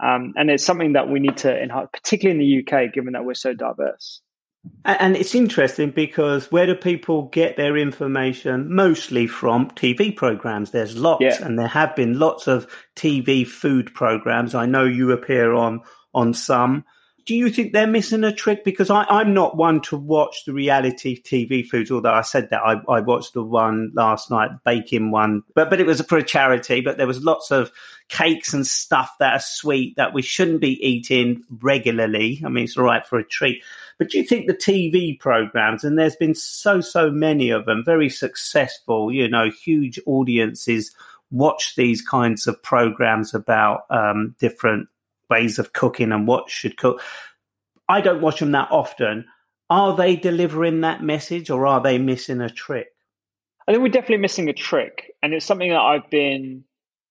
Um, and it's something that we need to enhance, particularly in the UK, given that we're so diverse. And it's interesting because where do people get their information? Mostly from TV programs. There's lots, yeah. and there have been lots of TV food programs. I know you appear on on some do you think they're missing a trick? Because I, am not one to watch the reality TV foods, although I said that I, I, watched the one last night, baking one, but but it was for a charity. But there was lots of cakes and stuff that are sweet that we shouldn't be eating regularly. I mean, it's all right for a treat. But do you think the TV programs, and there's been so so many of them, very successful, you know, huge audiences watch these kinds of programs about um, different ways of cooking and what should cook. I don't watch them that often. Are they delivering that message or are they missing a trick? I think we're definitely missing a trick. And it's something that I've been,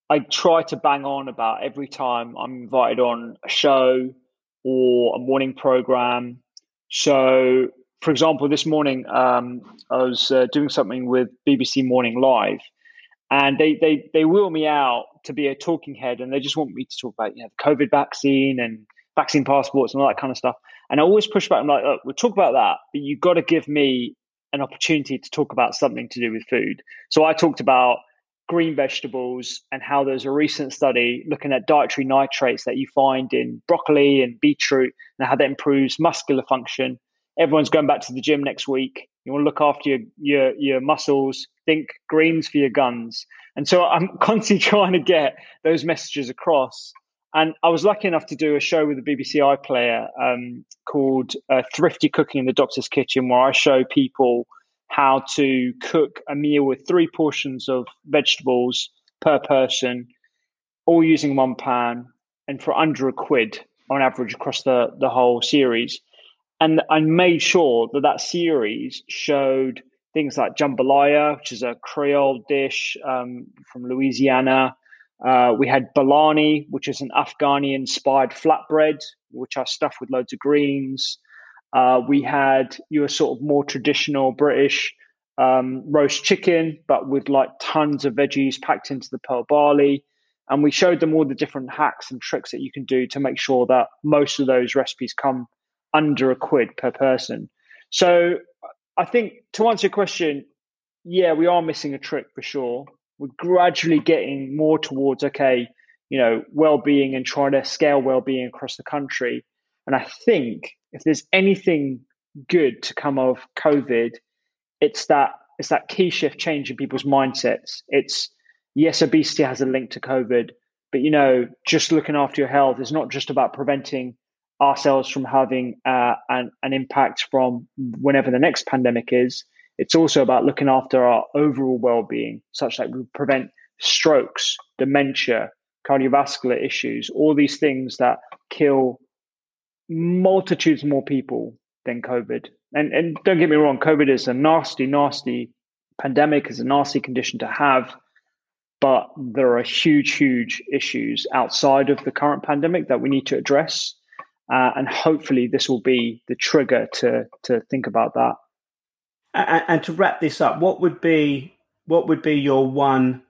I try to bang on about every time I'm invited on a show or a morning program. So, for example, this morning um, I was uh, doing something with BBC Morning Live and they they they wheel me out to be a talking head, and they just want me to talk about you know the COVID vaccine and vaccine passports and all that kind of stuff. And I always push back. I'm like, we'll talk about that, but you've got to give me an opportunity to talk about something to do with food. So I talked about green vegetables and how there's a recent study looking at dietary nitrates that you find in broccoli and beetroot and how that improves muscular function. Everyone's going back to the gym next week. You want to look after your your your muscles. Think greens for your guns. And so I'm constantly trying to get those messages across. And I was lucky enough to do a show with the BBC iPlayer um, called uh, Thrifty Cooking in the Doctor's Kitchen, where I show people how to cook a meal with three portions of vegetables per person, all using one pan, and for under a quid on average across the, the whole series and I made sure that that series showed things like jambalaya, which is a Creole dish um, from Louisiana. Uh, we had bolani, which is an Afghani-inspired flatbread, which are stuffed with loads of greens. Uh, we had your sort of more traditional British um, roast chicken, but with like tons of veggies packed into the pearl barley. And we showed them all the different hacks and tricks that you can do to make sure that most of those recipes come under a quid per person. So I think to answer your question, yeah, we are missing a trick for sure. We're gradually getting more towards okay, you know, well-being and trying to scale well-being across the country. And I think if there's anything good to come of COVID, it's that it's that key shift change in people's mindsets. It's yes, obesity has a link to COVID, but you know, just looking after your health is not just about preventing ourselves from having uh, an, an impact from whenever the next pandemic is. It's also about looking after our overall well being, such that we prevent strokes, dementia, cardiovascular issues, all these things that kill multitudes more people than COVID. And and don't get me wrong, COVID is a nasty, nasty pandemic, is a nasty condition to have. But there are huge, huge issues outside of the current pandemic that we need to address. Uh, and hopefully, this will be the trigger to to think about that. And, and to wrap this up, what would be what would be your one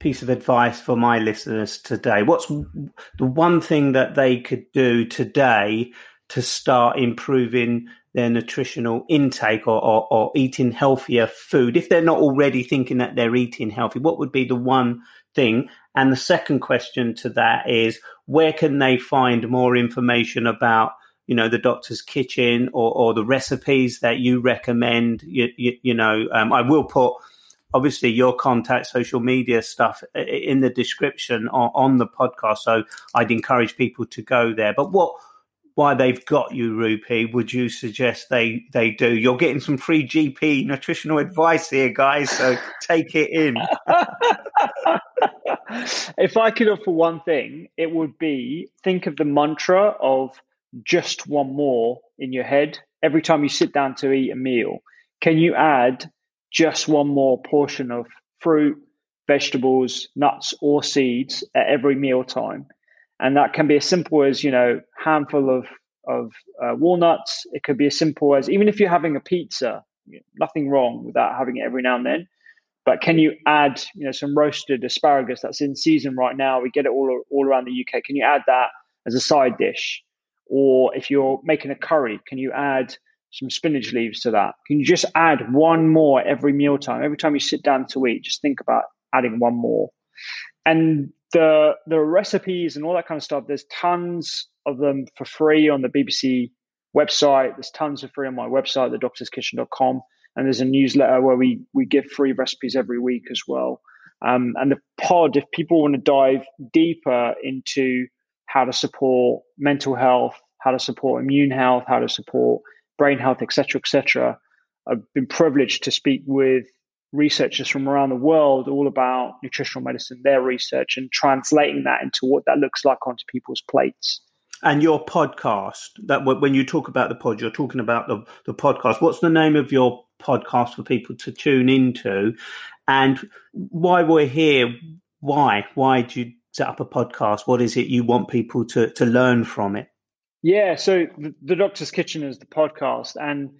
piece of advice for my listeners today? What's the one thing that they could do today to start improving their nutritional intake or, or, or, eating healthier food? If they're not already thinking that they're eating healthy, what would be the one thing? And the second question to that is where can they find more information about? You know the doctor's kitchen or, or the recipes that you recommend. You, you, you know, um, I will put obviously your contact social media stuff in the description on, on, the podcast. So I'd encourage people to go there. But what why they've got you, Rupy, would you suggest they they do? You're getting some free GP nutritional advice here, guys. So take it in. if I could offer one thing, it would be think of the mantra of just one more in your head every time you sit down to eat a meal. Can you add just one more portion of fruit, vegetables, nuts, or seeds at every meal time. And that can be as simple as, you know, handful of, of uh, walnuts. It could be as simple as, even if you're having a pizza, nothing wrong with that, having it every now and then. But can you add, you know, some roasted asparagus that's in season right now? We get it all, all around the UK. Can you add that as a side dish? Or if you're making a curry, can you add some spinach leaves to that. Can you just add one more every mealtime? Every time you sit down to eat, just think about adding one more. And the the recipes and all that kind of stuff, there's tons of them for free on the BBC website. There's tons for free on my website, thedoctorskitchen.com. And there's a newsletter where we we give free recipes every week as well. Um, and the pod, if people want to dive deeper into how to support mental health, how to support immune health, how to support brain health, etc., etc. I've been privileged to speak with researchers from around the world all about nutritional medicine, their research, and translating that into what that looks like onto people's plates. And your podcast, that when you talk about the pod, you're talking about the, the podcast. What's the name of your podcast for people to tune into? And why we're here, why? Why do you set up a podcast? What is it you want people to, to learn from it? Yeah, so the, the Doctor's Kitchen is the podcast, and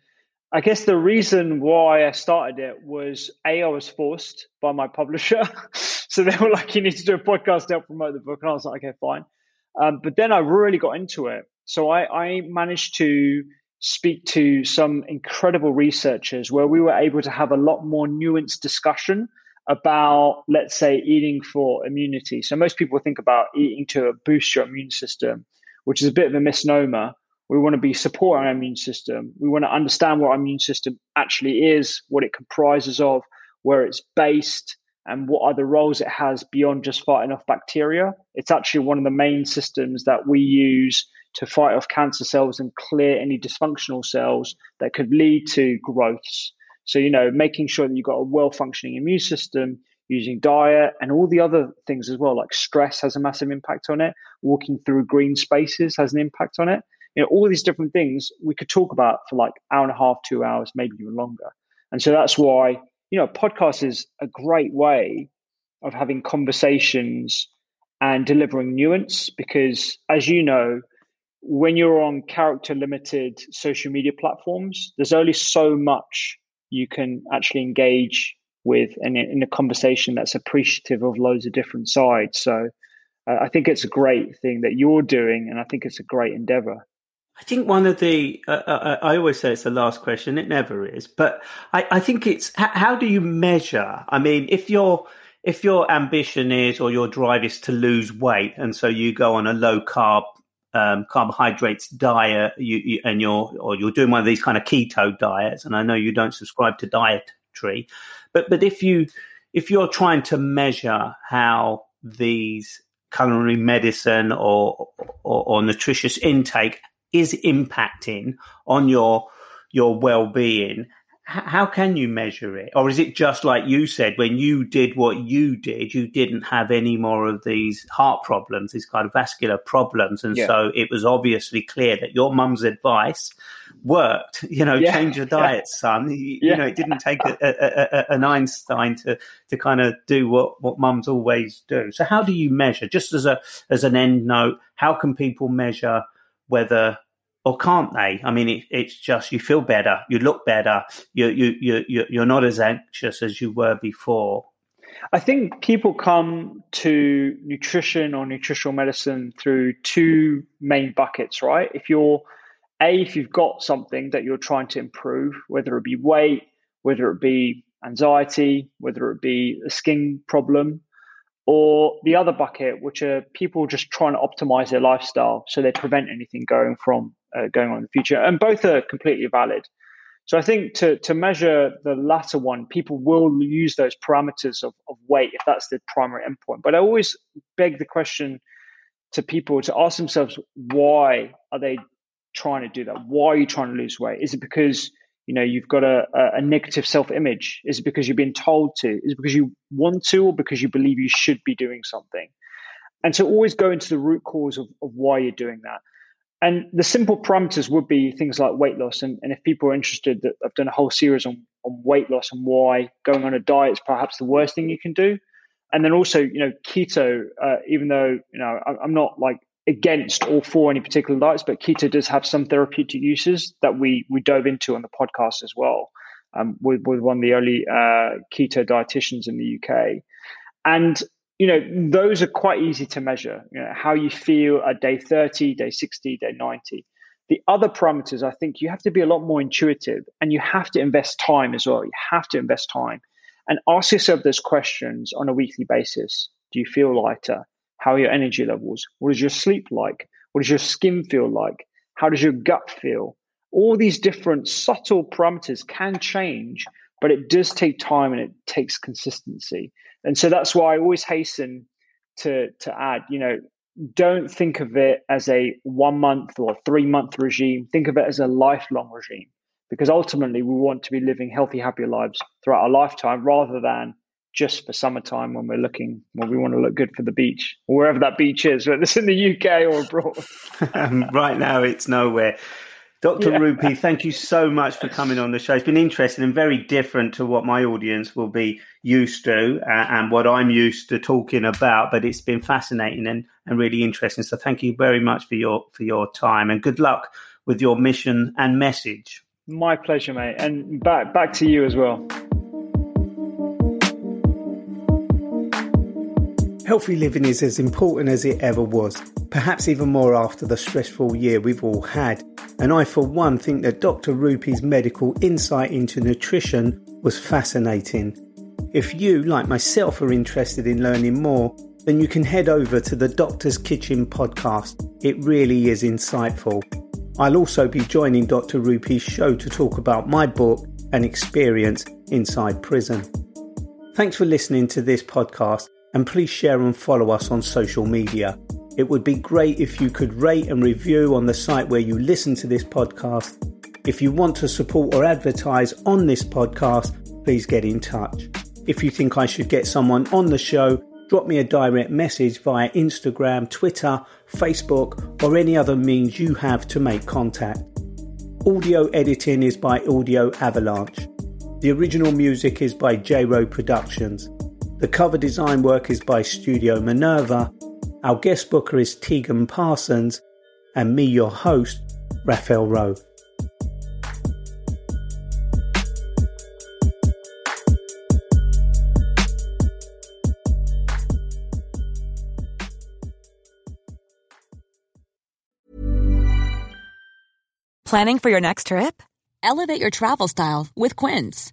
I guess the reason why I started it was a I was forced by my publisher, so they were like, "You need to do a podcast to help promote the book," and I was like, "Okay, fine." Um, but then I really got into it, so I, I managed to speak to some incredible researchers where we were able to have a lot more nuanced discussion about, let's say, eating for immunity. So most people think about eating to boost your immune system which is a bit of a misnomer. We want to be supporting our immune system. We want to understand what our immune system actually is, what it comprises of, where it's based, and what other roles it has beyond just fighting off bacteria. It's actually one of the main systems that we use to fight off cancer cells and clear any dysfunctional cells that could lead to growths. So, you know, making sure that you've got a well functioning immune system using diet and all the other things as well, like stress has a massive impact on it. Walking through green spaces has an impact on it. You know, all these different things we could talk about for like hour and a half, two hours, maybe even longer. And so that's why, you know, podcast is a great way of having conversations and delivering nuance because as you know, when you're on character limited social media platforms, there's only so much you can actually engage with and in a conversation that's appreciative of loads of different sides. So uh, I think it's a great thing that you're doing, and I think it's a great endeavor. I think one of the, uh, uh, uh I always say it's the last question. It never is, but I, I think it's how do you measure? I mean, if your if your ambition is or your drive is to lose weight, and so you go on a low carb um, carbohydrates diet, you, you, and you're or you're doing one of these kind of keto diets, and I know you don't subscribe to dietary, but but if you if you're trying to measure how these culinary medicine or, or, or nutritious intake is impacting on your your well-being how can you measure it? Or is it just like you said, when you did what you did, you didn't have any more of these heart problems, these kind of vascular problems. And yeah. so it was obviously clear that your mum's advice worked. You know, yeah. change your diet, yeah. son. You, you, know, it didn't take a, a, a, an Einstein to, to kind of do what, what mums always do. So how do you measure, just as a as an end note, how can people measure whether or can't they? I mean, it, it's just you feel better, you look better, you you you you're not as anxious as you were before. I think people come to nutrition or nutritional medicine through two main buckets, right? If you're a, if you've got something that you're trying to improve, whether it be weight, whether it be anxiety, whether it be a skin problem, or the other bucket, which are people just trying to optimize their lifestyle so they prevent anything going from uh, going on in the future. And both are completely valid. So I think to, to measure the latter one, people will use those parameters of, of weight if that's the primary endpoint. But I always beg the question to people to ask themselves why are they trying to do that? Why are you trying to lose weight? Is it because you know you've got a, a negative self-image. Is it because you've been told to? Is it because you want to or because you believe you should be doing something? And so always go into the root cause of, of why you're doing that. And the simple parameters would be things like weight loss. And, and if people are interested that i've done a whole series on, on weight loss and why going on a diet is perhaps the worst thing you can do. And then also you know keto uh, even though you know I, i'm not like against or for any particular diets, but keto does have some therapeutic uses that we we dove into on the podcast as well. Um, with, with one of the early uh, keto dietitians in the UK, and you know those are quite easy to measure. You know how you feel at day thirty, day sixty, day ninety. The other parameters, I think, you have to be a lot more intuitive, and you have to invest time as well. You have to invest time and ask yourself those questions on a weekly basis. Do you feel lighter? How are your energy levels? What is your sleep like? What does your skin feel like? How does your gut feel? All these different subtle parameters can change, but it does take time and it takes consistency. And so that's why I always hasten to to add, you know, don't think of it as a one month or three month regime. Think of it as a lifelong regime because ultimately we want to be living healthy, happy lives throughout our lifetime rather than just for summertime when we're looking when we want to look good for the beach or wherever that beach is whether it's in the uk or abroad. Right now it's nowhere. Dr yeah. thank you so much for coming on the show. It's been interesting and very different to what my audience will be used to uh, and what i'm used to talking about but it's been fascinating and, and really interesting. So thank you very much for your for your time and good luck with your mission and message. My pleasure mate. And back back to you as well Healthy living is as important as it ever was, perhaps even more after the stressful year we've all had. And I, for one, think that Dr. Rupy's medical insight into nutrition was fascinating. If you, like myself, are interested in learning more, then you can head over to the Doctor's Kitchen podcast. It really is insightful. I'll also be joining Dr. Rupy's show to talk about my book and experience inside prison. Thanks for listening to this podcast and please share and follow us on social media. It would be great if you could rate and review on the site where you listen to this podcast. If you want to support or advertise on this podcast, please get in touch. If you think I should get someone on the show, drop me a direct message via Instagram, Twitter, Facebook, or any other means you have to make contact. Audio editing is by Audio Avalanche. The original music is by J Row Productions. The cover design work is by Studio Minerva. Our guest booker is Tegan Parsons, and me, your host, Raphael Rowe. Planning for your next trip? Elevate your travel style with Quince.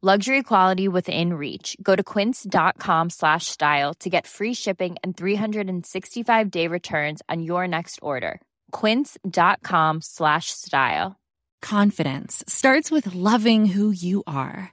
Luxury quality within reach. Go to quince.com slash style to get free shipping and 365 day returns on your next order. Quince.com slash style. Confidence starts with loving who you are.